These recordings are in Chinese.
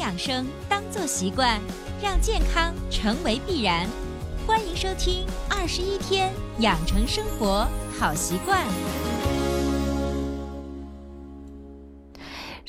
养生当做习惯，让健康成为必然。欢迎收听《二十一天养成生活好习惯》。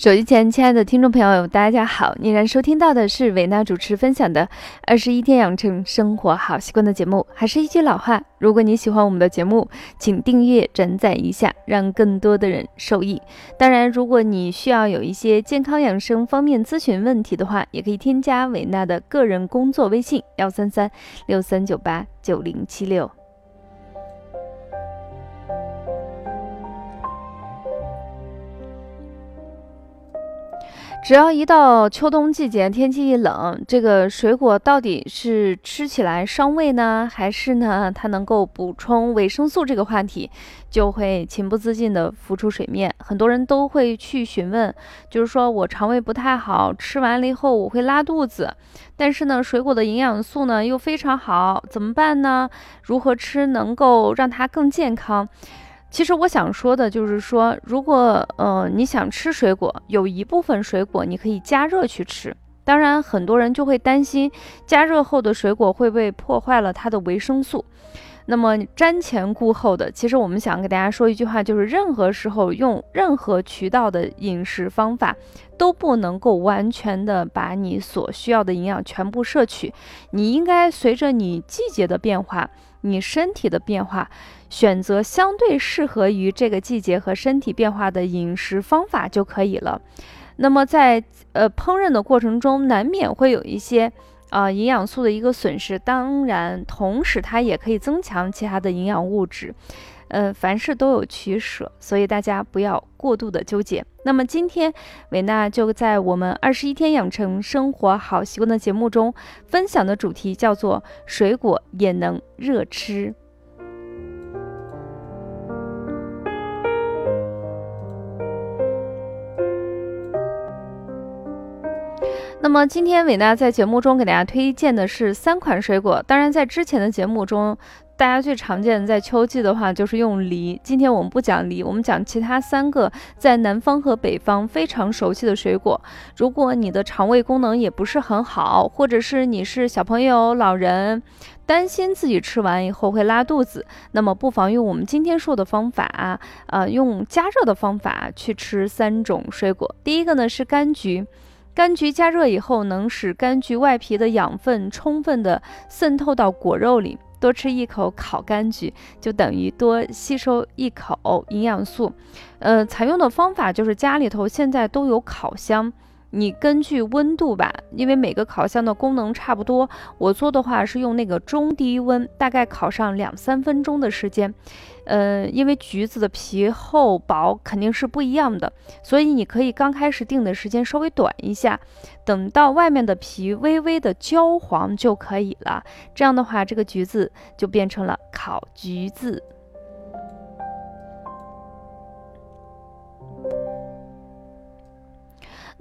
手机前，亲爱的听众朋友，大家好！依然收听到的是维娜主持分享的《二十一天养成生活好习惯》的节目。还是一句老话，如果你喜欢我们的节目，请订阅、转载一下，让更多的人受益。当然，如果你需要有一些健康养生方面咨询问题的话，也可以添加维娜的个人工作微信：幺三三六三九八九零七六。只要一到秋冬季节，天气一冷，这个水果到底是吃起来伤胃呢，还是呢它能够补充维生素？这个话题就会情不自禁地浮出水面。很多人都会去询问，就是说我肠胃不太好，吃完了以后我会拉肚子，但是呢水果的营养素呢又非常好，怎么办呢？如何吃能够让它更健康？其实我想说的就是说，如果呃你想吃水果，有一部分水果你可以加热去吃。当然，很多人就会担心加热后的水果会不会破坏了它的维生素。那么瞻前顾后的，其实我们想给大家说一句话，就是任何时候用任何渠道的饮食方法，都不能够完全的把你所需要的营养全部摄取。你应该随着你季节的变化。你身体的变化，选择相对适合于这个季节和身体变化的饮食方法就可以了。那么在呃烹饪的过程中，难免会有一些啊营养素的一个损失，当然同时它也可以增强其他的营养物质。嗯，凡事都有取舍，所以大家不要过度的纠结。那么今天维娜就在我们二十一天养成生活好习惯的节目中分享的主题叫做“水果也能热吃”。那么今天伟娜在节目中给大家推荐的是三款水果，当然在之前的节目中。大家最常见的在秋季的话，就是用梨。今天我们不讲梨，我们讲其他三个在南方和北方非常熟悉的水果。如果你的肠胃功能也不是很好，或者是你是小朋友、老人，担心自己吃完以后会拉肚子，那么不妨用我们今天说的方法，呃，用加热的方法去吃三种水果。第一个呢是柑橘，柑橘加热以后能使柑橘外皮的养分充分的渗透到果肉里。多吃一口烤柑橘，就等于多吸收一口营养素。呃，采用的方法就是家里头现在都有烤箱。你根据温度吧，因为每个烤箱的功能差不多。我做的话是用那个中低温，大概烤上两三分钟的时间。呃，因为橘子的皮厚薄肯定是不一样的，所以你可以刚开始定的时间稍微短一下，等到外面的皮微微的焦黄就可以了。这样的话，这个橘子就变成了烤橘子。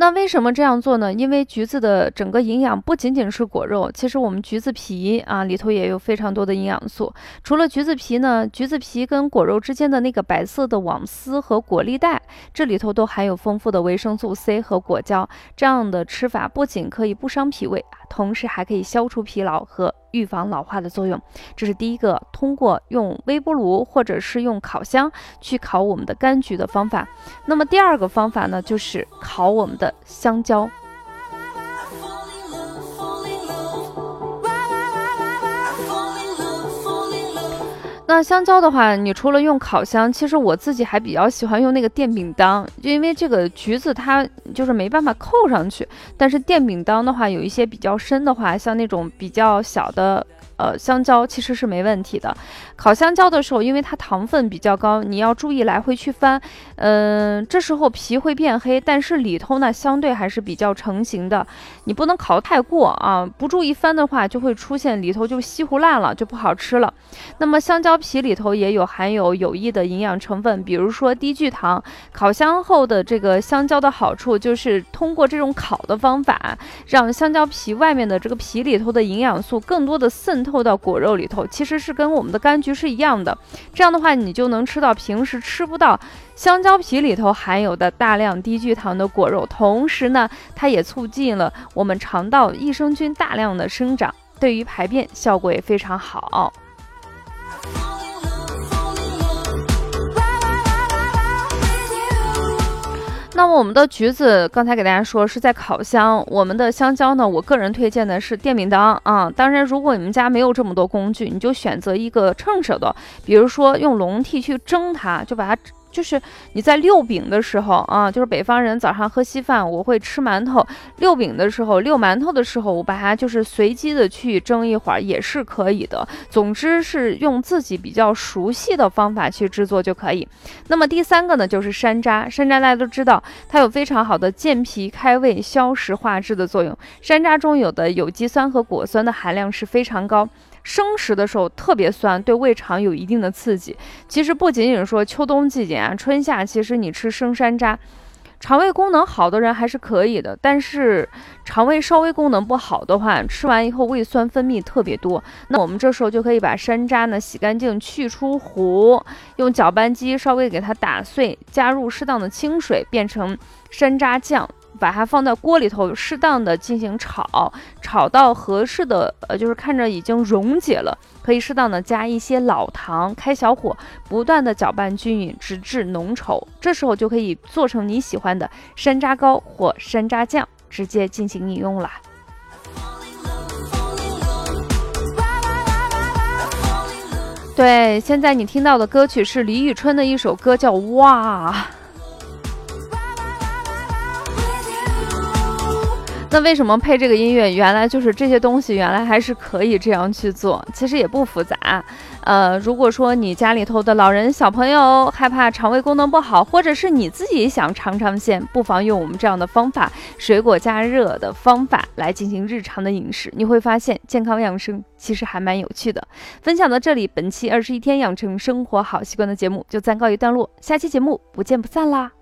那为什么这样做呢？因为橘子的整个营养不仅仅是果肉，其实我们橘子皮啊里头也有非常多的营养素。除了橘子皮呢，橘子皮跟果肉之间的那个白色的网丝和果粒带，这里头都含有丰富的维生素 C 和果胶。这样的吃法不仅可以不伤脾胃，同时还可以消除疲劳和。预防老化的作用，这是第一个通过用微波炉或者是用烤箱去烤我们的柑橘的方法。那么第二个方法呢，就是烤我们的香蕉。那香蕉的话，你除了用烤箱，其实我自己还比较喜欢用那个电饼铛，就因为这个橘子它就是没办法扣上去，但是电饼铛的话，有一些比较深的话，像那种比较小的。呃，香蕉其实是没问题的。烤香蕉的时候，因为它糖分比较高，你要注意来回去翻。嗯，这时候皮会变黑，但是里头呢相对还是比较成型的。你不能烤太过啊，不注意翻的话，就会出现里头就稀糊烂了，就不好吃了。那么香蕉皮里头也有含有有益的营养成分，比如说低聚糖。烤箱后的这个香蕉的好处就是通过这种烤的方法，让香蕉皮外面的这个皮里头的营养素更多的渗透。透到果肉里头，其实是跟我们的柑橘是一样的。这样的话，你就能吃到平时吃不到香蕉皮里头含有的大量低聚糖的果肉，同时呢，它也促进了我们肠道益生菌大量的生长，对于排便效果也非常好。那么我们的橘子刚才给大家说是在烤箱，我们的香蕉呢，我个人推荐的是电饼铛啊。当然，如果你们家没有这么多工具，你就选择一个称手的，比如说用笼屉去蒸它，就把它。就是你在六饼的时候啊，就是北方人早上喝稀饭，我会吃馒头。六饼的时候，六馒头的时候，我把它就是随机的去蒸一会儿也是可以的。总之是用自己比较熟悉的方法去制作就可以。那么第三个呢，就是山楂。山楂大家都知道，它有非常好的健脾开胃、消食化滞的作用。山楂中有的有机酸和果酸的含量是非常高。生食的时候特别酸，对胃肠有一定的刺激。其实不仅仅说秋冬季节啊，春夏其实你吃生山楂，肠胃功能好的人还是可以的。但是肠胃稍微功能不好的话，吃完以后胃酸分泌特别多。那我们这时候就可以把山楂呢洗干净，去出核，用搅拌机稍微给它打碎，加入适当的清水，变成山楂酱。把它放在锅里头，适当的进行炒，炒到合适的，呃，就是看着已经溶解了，可以适当的加一些老糖，开小火，不断的搅拌均匀，直至浓稠。这时候就可以做成你喜欢的山楂糕或山楂酱，直接进行饮用了。对，现在你听到的歌曲是李宇春的一首歌，叫《哇》。那为什么配这个音乐？原来就是这些东西，原来还是可以这样去做，其实也不复杂。呃，如果说你家里头的老人、小朋友害怕肠胃功能不好，或者是你自己想尝尝鲜，不妨用我们这样的方法，水果加热的方法来进行日常的饮食，你会发现健康养生其实还蛮有趣的。分享到这里，本期二十一天养成生活好习惯的节目就暂告一段落，下期节目不见不散啦！